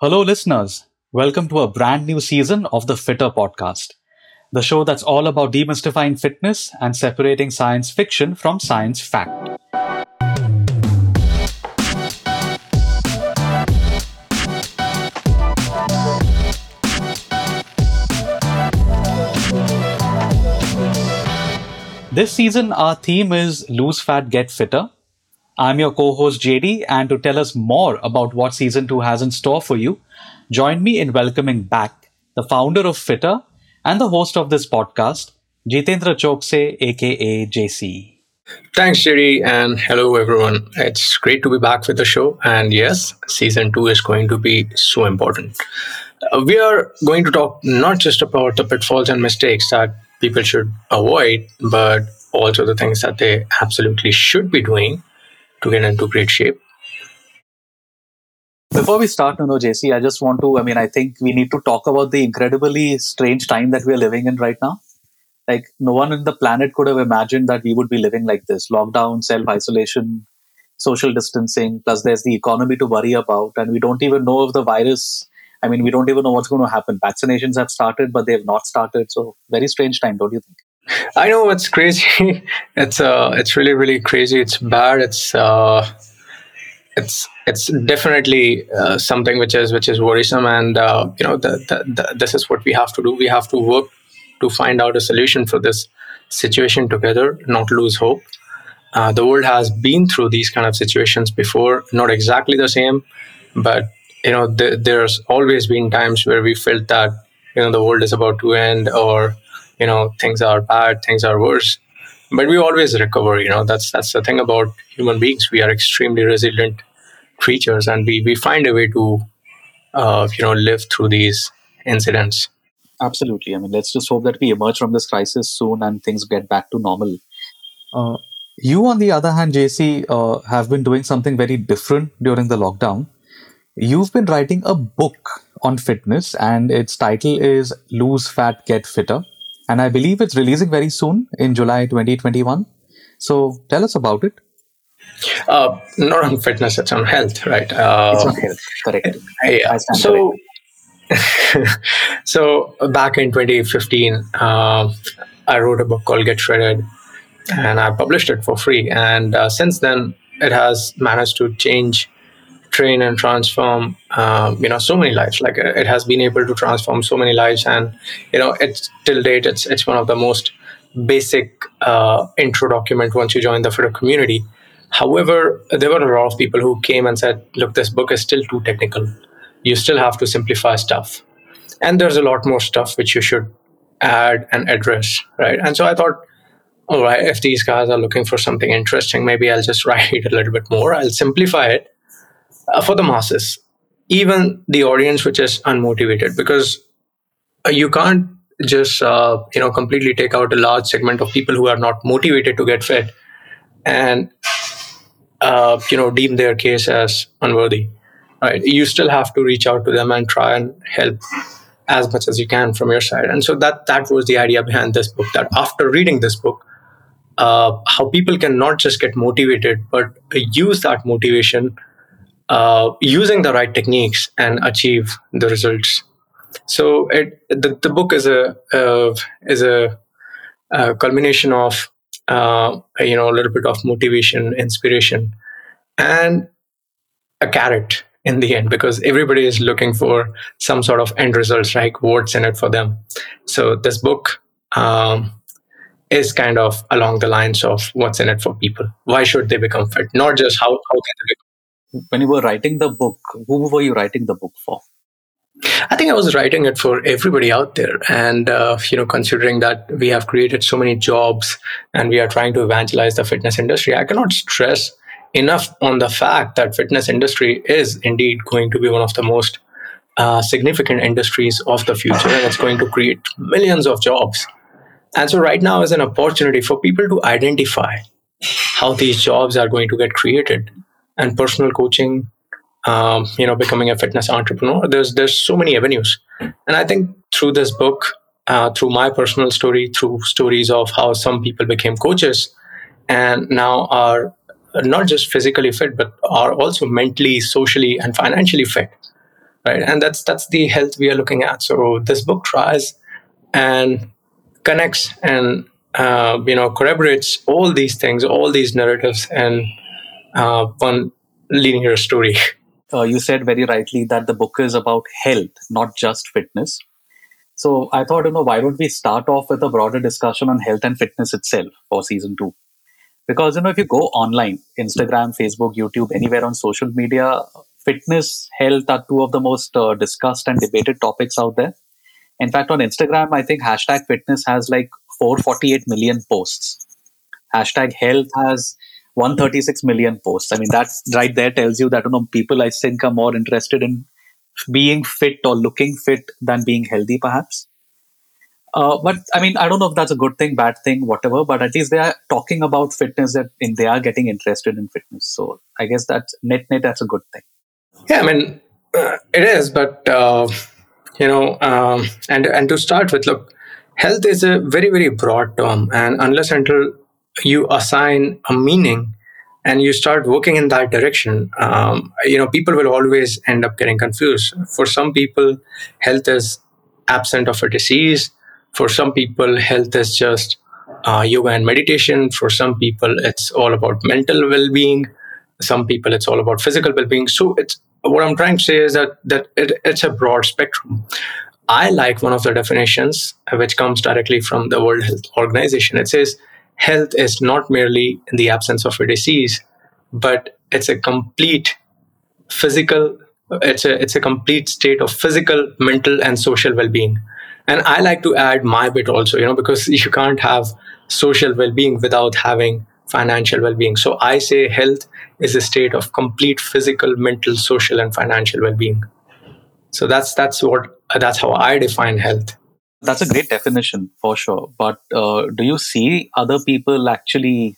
Hello, listeners. Welcome to a brand new season of the FITTR podcast, the show that's all about demystifying fitness and separating science fiction from science fact. This season, our theme is Lose Fat, Get Fitter. I'm your co host JD, and to tell us more about what season 2 has in store for you, join me in welcoming back the founder of FITTR and the host of this podcast, Jitendra Chouksey, aka JC. Thanks, JD, and hello, everyone. It's great to be back with the show. And yes, season two is going to be so important. Uh, we are going to talk not just about the pitfalls and mistakes that people should avoid, but also the things that they absolutely should be doing to get into great shape. Before we start, no, JC, I just want to, I mean, I think we need to talk about the incredibly strange time that we're living in right now. Like, no one in the planet could have imagined that we would be living like this lockdown, self isolation, social distancing, plus there's the economy to worry about. And we don't even know if the virus, I mean, we don't even know what's going to happen. Vaccinations have started, but they have not started. So, very strange time, don't you think? I know it's crazy. it's uh, it's really really crazy. It's bad. It's uh, it's it's definitely uh, something which is which is worrisome. And uh, you know, the, the, the, this is what we have to do. We have to work to find out a solution for this situation together. Not lose hope. Uh, the world has been through these kind of situations before. Not exactly the same, but you know, th- there's always been times where we felt that you know the world is about to end or you know things are bad things are worse. But we always recover you know that's that's the thing about human beings. We are extremely resilient creatures and we we find a way to uh, you know live through these incidents. Absolutely. I mean let's just hope that we emerge from this crisis soon and things get back to normal. Uh, you on the other hand jc uh, have been doing something very different during the lockdown. You've been writing a book on fitness and its title is lose fat get fitter and I believe it's releasing very soon in July 2021. So tell us about it. Uh, not on fitness, it's on health, right? Uh, it's on health, correct. Yeah. So, so back in 2015, uh, I wrote a book called Get Shredded, and I published it for free. And uh, since then, it has managed to change train and transform um, you know so many lives. Like it has been able to transform so many lives and you know it's till date it's it's one of the most basic uh, intro document once you join the FITTR community. However there were a lot of people who came and said look this book is still too technical. You still have to simplify stuff. And there's a lot more stuff which you should add and address right? And so i thought all right if these guys are looking for something interesting maybe i'll just write a little bit more. I'll simplify it uh, for the masses, even the audience which is unmotivated, because uh, you can't just uh, you know completely take out a large segment of people who are not motivated to get fit and uh, you know deem their case as unworthy. Right? You still have to reach out to them and try and help as much as you can from your side. And so that that was the idea behind this book. That after reading this book, uh, how people can not just get motivated, but use that motivation uh, using the right techniques and achieve the results. So it, the, the book is a uh, is a, a, culmination of uh, you know a little bit of motivation, inspiration, and a carrot in the end because everybody is looking for some sort of end results, like what's in it for them. So this book um, is kind of along the lines of what's in it for people. Why should they become fit? Not just how, how can they become when you were writing the book, who were you writing the book for? I think I was writing it for everybody out there. And, uh, you know, considering that we have created so many jobs and we are trying to evangelize the fitness industry, I cannot stress enough on the fact that fitness industry is indeed going to be one of the most uh, significant industries of the future and it's going to create millions of jobs. And so right now is an opportunity for people to identify how these jobs are going to get created and personal coaching um, you know becoming a fitness entrepreneur there's there's so many avenues and i think through this book uh, through my personal story through stories of how some people became coaches and now are not just physically fit but are also mentally socially and financially fit right? And that's that's the health we are looking at. So this book tries and connects and uh, you know corroborates all these things, all these narratives, and uh, one linear story. Uh, you said very rightly that the book is about health, not just fitness. So I thought, you know, why don't we start off with a broader discussion on health and fitness itself for season two? Because, you know, if you go online, Instagram, Facebook, YouTube, anywhere on social media, fitness, health are two of the most uh, discussed and debated topics out there. In fact, on Instagram, I think hashtag fitness has like 448 million posts. Hashtag health has 136 million posts. I mean, that right there tells you that you know people I think are more interested in being fit or looking fit than being healthy, perhaps. Uh, but I mean, I don't know if that's a good thing, bad thing, whatever. But at least they are talking about fitness that in, they are getting interested in fitness. So I guess that's net net that's a good thing. Yeah, I mean, it is, but uh, you know, um, and and to start with, look, health is a very very broad term, and unless until you assign a meaning and you start working in that direction, um, you know, people will always end up getting confused. For some people, health is absent of a disease. For some people, health is just uh, yoga and meditation. For some people, it's all about mental well-being. Some people, it's all about physical well-being. So, it's what I'm trying to say is that that it, it's a broad spectrum. I like one of the definitions, which comes directly from the World Health Organization. It says health is not merely in the absence of a disease, but it's a complete physical it's a it's a complete state of physical mental and social well-being. And i like to add my bit also you know because you can't have social well-being without having financial well-being. So i say health is a state of complete physical mental social and financial well-being. So that's that's what that's how i define health that's a great definition for sure. But uh, do you see other people actually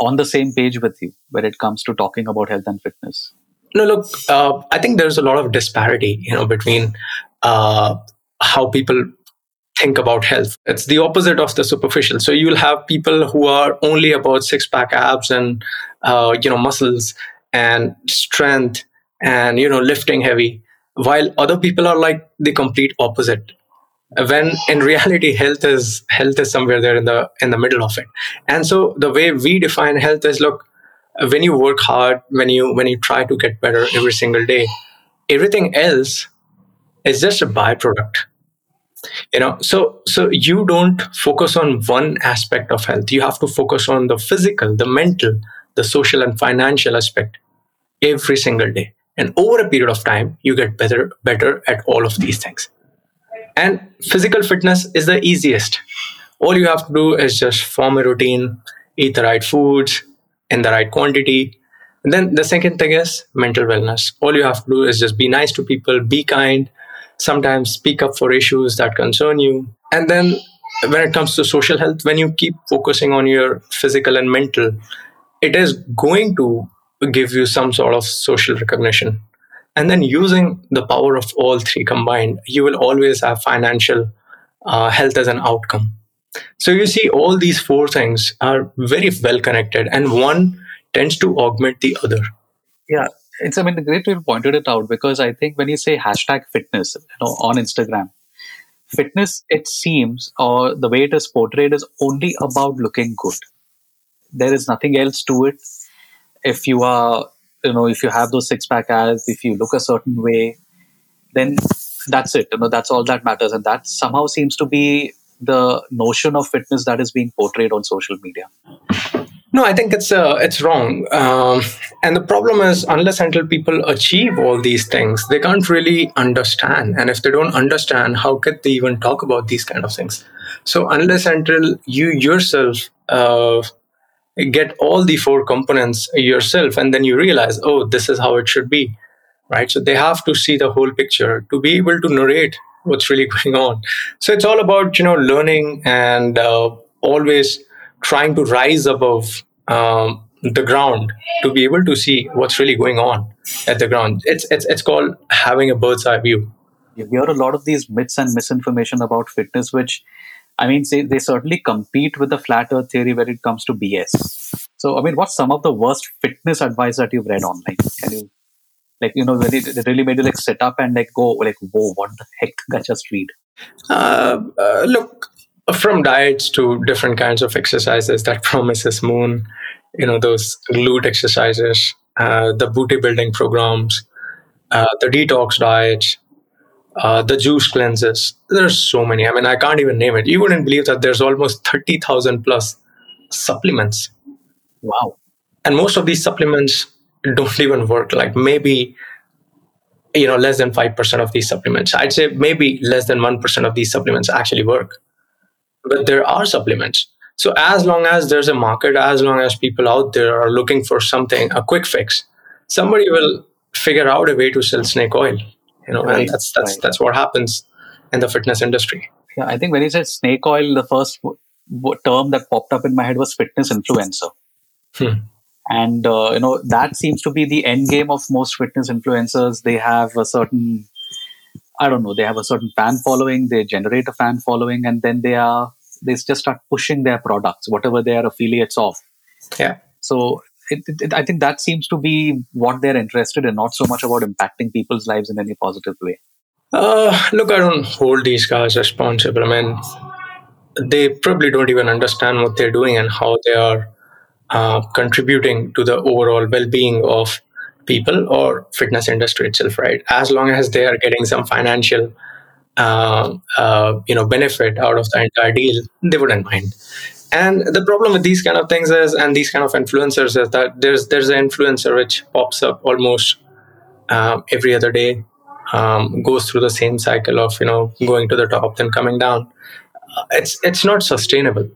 on the same page with you when it comes to talking about health and fitness? No, look, uh, I think there's a lot of disparity, you know, between uh, how people think about health. It's the opposite of the superficial. So you'll have people who are only about six pack abs and uh, you know muscles and strength and you know lifting heavy, while other people are like the complete opposite when in reality health is health is somewhere there in the in the middle of it. And so the way we define health is look when you work hard when you when you try to get better every single day everything else is just a byproduct. You know so so you don't focus on one aspect of health. You have to focus on the physical the mental the social and financial aspect every single day. And over a period of time you get better better at all of these things and physical fitness is the easiest. All you have to do is just form a routine, eat the right foods in the right quantity. And then the second thing is mental wellness. All you have to do is just be nice to people, be kind, sometimes speak up for issues that concern you. And then when it comes to social health, when you keep focusing on your physical and mental, it is going to give you some sort of social recognition and then using the power of all three combined, you will always have financial uh, health as an outcome. So you see, all these four things are very well connected, and one tends to augment the other. Yeah, it's I mean, great you pointed it out because I think when you say hashtag fitness, you know, on Instagram, fitness it seems or the way it is portrayed is only about looking good. There is nothing else to it. If you are you know if you have those six pack abs if you look a certain way then that's it. You know that's all that matters. And that somehow seems to be the notion of fitness that is being portrayed on social media. No i think it's uh, it's wrong. Um, and the problem is unless until people achieve all these things they can't really understand. And if they don't understand how could they even talk about these kind of things? So unless until you yourself uh, get all the four components yourself and then you realize oh this is how it should be right? So they have to see the whole picture to be able to narrate what's really going on. So it's all about you know learning and uh, always trying to rise above um, the ground to be able to see what's really going on at the ground. It's it's, it's called having a bird's eye view. You hear a lot of these myths and misinformation about fitness which I mean, say they certainly compete with the flat earth theory when it comes to BS. So, I mean, what's some of the worst fitness advice that you've read online? Can you Like you know, really, really made you like sit up and like go like, whoa, what the heck did I just read? Uh, uh, look, from diets to different kinds of exercises that promises moon, you know, those glute exercises, uh, the booty building programs, uh, the detox diets, uh, the juice cleanses. There's so many. I mean, I can't even name it. You wouldn't believe that there's almost 30,000 plus supplements. Wow. And most of these supplements don't even work. Like maybe, you know, less than 5% of these supplements. I'd say maybe less than 1% of these supplements actually work. But there are supplements. So as long as there's a market, as long as people out there are looking for something, a quick fix, somebody will figure out a way to sell snake oil you know right, and that's that's right. that's what happens in the fitness industry. Yeah i think when you said snake oil the first w- w- term that popped up in my head was fitness influencer. Hmm. and uh, you know that seems to be the end game of most fitness influencers. They have a certain i don't know they have a certain fan following they generate a fan following and then they are they just start pushing their products whatever they are affiliates of. Yeah. So it, it, I think that seems to be what they're interested in, not so much about impacting people's lives in any positive way. Uh, look, I don't hold these guys responsible. I mean, they probably don't even understand what they're doing and how they are uh, contributing to the overall well-being of people or fitness industry itself. Right? As long as they are getting some financial, uh, uh you know, benefit out of the entire deal, they wouldn't mind. And the problem with these kind of things is, and these kind of influencers is that there's there's an influencer which pops up almost um, every other day, um, goes through the same cycle of you know going to the top then coming down. Uh, it's it's not sustainable,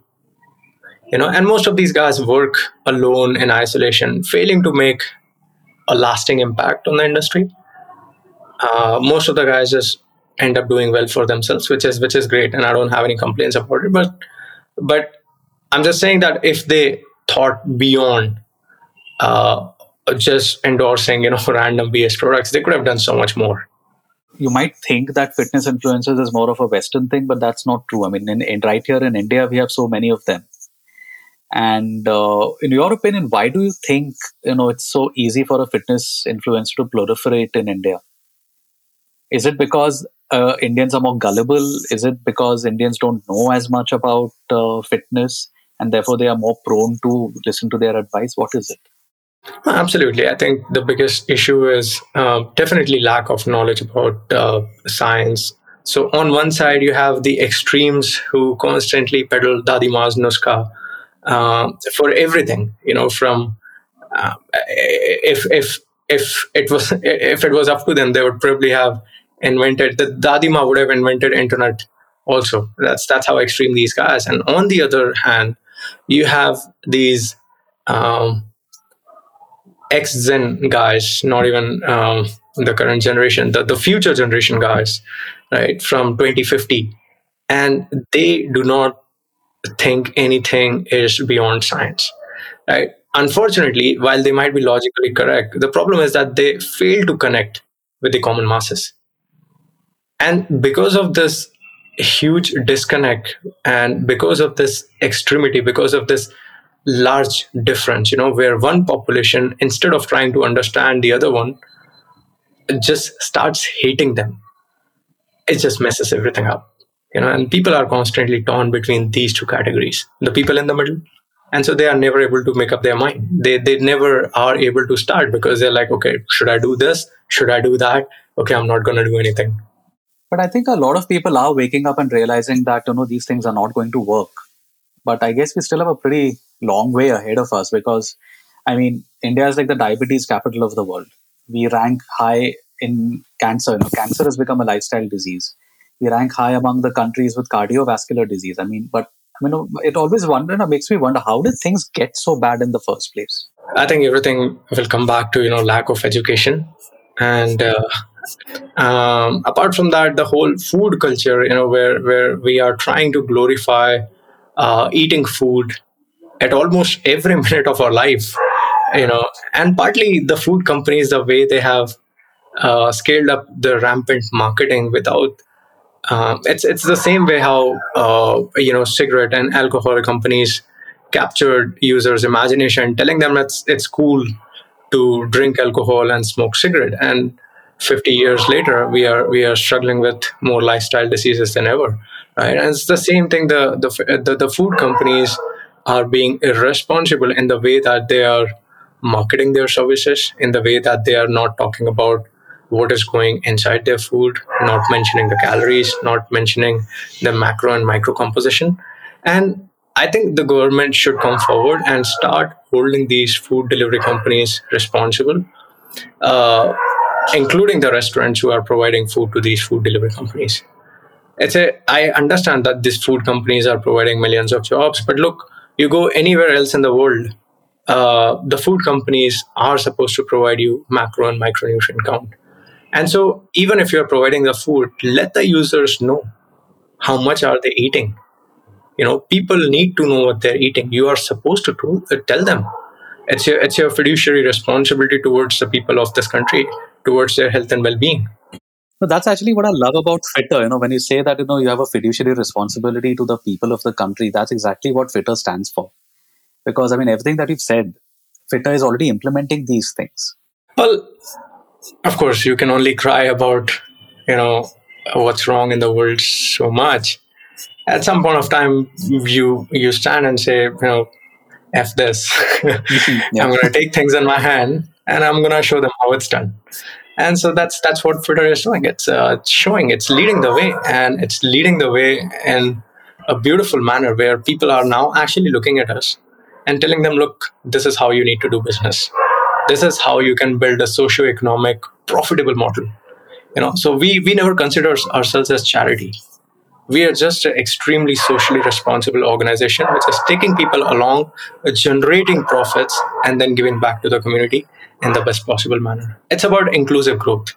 you know. And most of these guys work alone in isolation, failing to make a lasting impact on the industry. Uh, most of the guys just end up doing well for themselves, which is which is great, and I don't have any complaints about it. But but I'm just saying that if they thought beyond uh, just endorsing, you know, random BS products, they could have done so much more. You might think that fitness influencers is more of a Western thing, but that's not true. I mean, in, in right here in India, we have so many of them. And uh, in your opinion, why do you think you know it's so easy for a fitness influencer to proliferate in India? Is it because uh, Indians are more gullible? Is it because Indians don't know as much about uh, fitness? And therefore they are more prone to listen to their advice. What is it? Absolutely. I think the biggest issue is uh, definitely lack of knowledge about uh, science. So on one side you have the extremes who constantly peddle dadima's nuska uh, for everything you know from uh, if if if it was if it was up to them they would probably have invented the dadima would have invented internet also. That's that's how extreme these guys and on the other hand you have these um, ex Zen guys, not even um, the current generation, the, the future generation guys, right, from 2050. And they do not think anything is beyond science, right? Unfortunately, while they might be logically correct, the problem is that they fail to connect with the common masses. And because of this huge disconnect and because of this extremity because of this large difference you know where one population instead of trying to understand the other one just starts hating them. It just messes everything up you know and people are constantly torn between these two categories the people in the middle. And so they are never able to make up their mind. They they never are able to start because they're like okay should i do this? Should i do that? Okay i'm not going to do anything but I think a lot of people are waking up and realizing that you know these things are not going to work. But I guess we still have a pretty long way ahead of us because I mean India is like the diabetes capital of the world. We rank high in cancer. You know, cancer has become a lifestyle disease. We rank high among the countries with cardiovascular disease. I mean, but I mean, it always wonder, you know, makes me wonder how did things get so bad in the first place? I think everything will come back to you know lack of education and uh, um, apart from that the whole food culture you know where where we are trying to glorify uh, eating food at almost every minute of our life you know and partly the food companies the way they have uh, scaled up the rampant marketing without uh, it's it's the same way how uh, you know cigarette and alcohol companies captured users imagination telling them it's it's cool to drink alcohol and smoke cigarette. And 50 years later we are we are struggling with more lifestyle diseases than ever right? And it's the same thing the the the, the food companies are being irresponsible in the way that they are marketing their services in the way that they are not talking about what is going inside their food not mentioning the calories not mentioning the macro and micro composition. And I think the government should come forward and start holding these food delivery companies responsible, uh, including the restaurants who are providing food to these food delivery companies. It's a, I understand that these food companies are providing millions of jobs, but look, you go anywhere else in the world, uh, the food companies are supposed to provide you macro and micronutrient count. And so, even if you're providing the food, let the users know how much are they eating you know people need to know what they're eating you are supposed to uh, tell them it's your it's your fiduciary responsibility towards the people of this country towards their health and well-being so that's actually what I love about FITTR. You know, when you say that you know you have a fiduciary responsibility to the people of the country, that's exactly what FITTR stands for. Because I mean, everything that you've said, FITTR is already implementing these things. Well, of course, you can only cry about you know what's wrong in the world so much, at some point of time you you stand and say you know f this yeah. i'm going to take things in my hand and i'm to show them how it's done. And so that's that's what FITTR is doing it's uh, showing. It's leading the way and it's leading the way in a beautiful manner where people are now actually looking at us and telling them look this is how you need to do business. This is how you can build a socio-economic profitable model. You know so we we never consider ourselves as charity we are just an extremely socially responsible organization which is taking people along uh, generating profits and then giving back to the community in the best possible manner. It's about inclusive growth.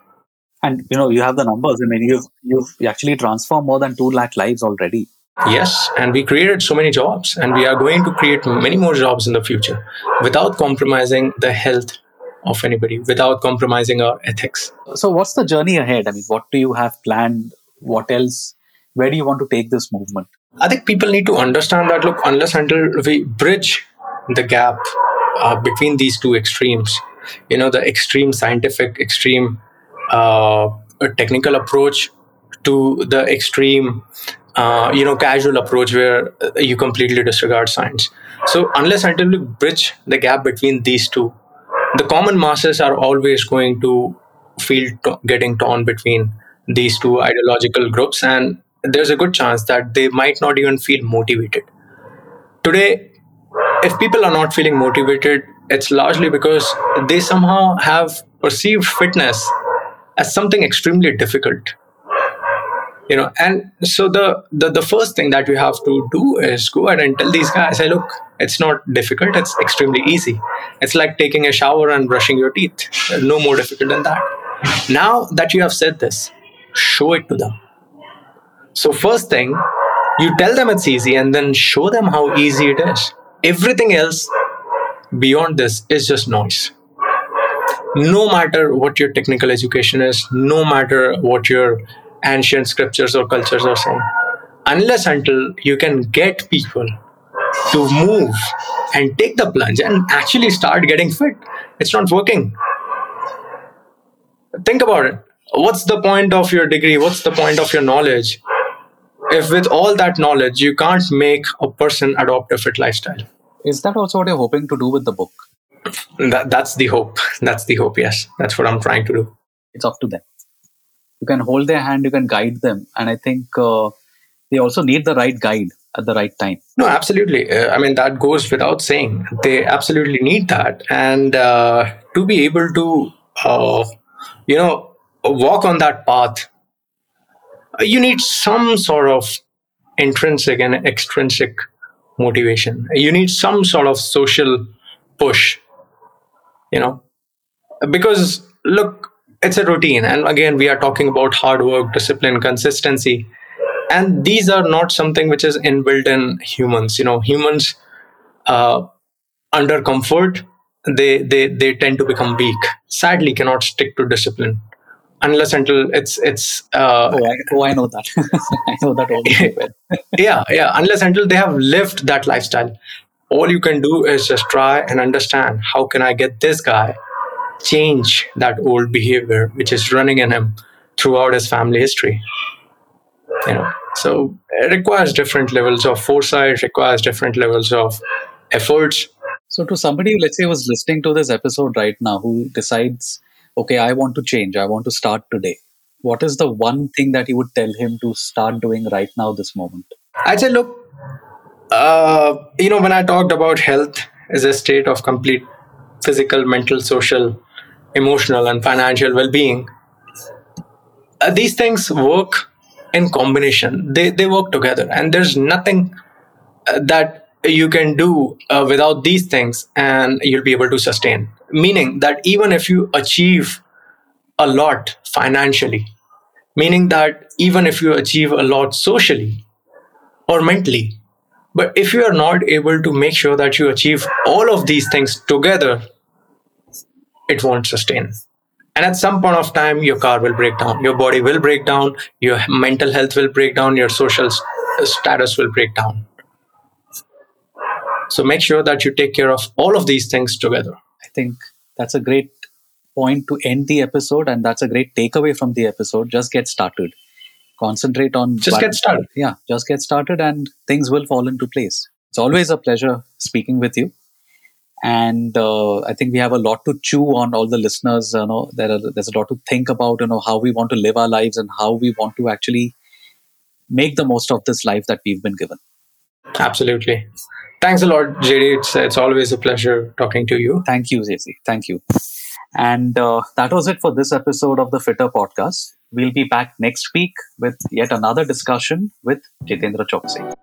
And you know you have the numbers. I mean you've you've actually transformed more than 2 lakh lives already. Yes and we created so many jobs and we are going to create many more jobs in the future without compromising the health of anybody without compromising our ethics. So what's the journey ahead? I mean what do you have planned? What else where do you want to take this movement? I think people need to understand that look, unless until we bridge the gap uh, between these two extremes, you know, the extreme scientific, extreme uh, technical approach to the extreme, uh, you know, casual approach where you completely disregard science. So, unless until we bridge the gap between these two, the common masses are always going to feel t- getting torn between these two ideological groups and there's a good chance that they might not even feel motivated. Today, if people are not feeling motivated, it's largely because they somehow have perceived fitness as something extremely difficult. You know, and so the, the the first thing that we have to do is go ahead and tell these guys, hey, look, it's not difficult, it's extremely easy. It's like taking a shower and brushing your teeth. No more difficult than that. Now that you have said this, show it to them so, first thing, you tell them it's easy and then show them how easy it is. Everything else beyond this is just noise. No matter what your technical education is, no matter what your ancient scriptures or cultures are saying, unless until you can get people to move and take the plunge and actually start getting fit, it's not working. Think about it. What's the point of your degree? What's the point of your knowledge if with all that knowledge you can't make a person adopt a fit lifestyle. Is that also what you're hoping to do with the book? That, that's the hope. That's the hope yes. That's what i'm trying to do. It's up to them. You can hold their hand you can guide them and i think uh, they also need the right guide at the right time. No absolutely. Uh, i mean that goes without saying. They absolutely need that. And uh, to be able to uh, you know walk on that path you need some sort of intrinsic and extrinsic motivation. You need some sort of social push, you know, because look, it's a routine. And again, we are talking about hard work, discipline, consistency. And these are not something which is inbuilt in humans. You know, humans uh, under comfort, they, they, they tend to become weak. Sadly, cannot stick to discipline unless until it's it's uh, oh, I, oh I know that I know that all yeah yeah unless until they have lived that lifestyle all you can do is just try and understand how can I get this guy change that old behavior which is running in him throughout his family history. You know, so it requires different levels of foresight, requires different levels of efforts. So, to somebody, let's say, who's listening to this episode right now, who decides, okay, I want to change, I want to start today, what is the one thing that you would tell him to start doing right now, this moment? I'd say, look, uh, you know, when I talked about health as a state of complete physical, mental, social, emotional, and financial well being, uh, these things work in combination. They, they work together, and there's nothing uh, that you can do uh, without these things and you'll be able to sustain. Meaning that even if you achieve a lot financially, meaning that even if you achieve a lot socially or mentally, but if you are not able to make sure that you achieve all of these things together, it won't sustain. And at some point of time, your car will break down, your body will break down, your mental health will break down, your social uh, status will break down. So make sure that you take care of all of these things together. I think that's a great point to end the episode, and that's a great takeaway from the episode. Just get started. Concentrate on just get started. Yeah, just get started, and things will fall into place. It's always a pleasure speaking with you and uh, I think we have a lot to chew on. All the listeners, you know, there are, there's a lot to think about. You know, how we want to live our lives and how we want to actually make the most of this life that we've been given. Absolutely. Thanks a lot, JD. It's it's always a pleasure talking to you. Thank you, JC. Thank you. And uh, that was it for this episode of the FITTR podcast. We'll be back next week with yet another discussion with Jitendra Chouksey.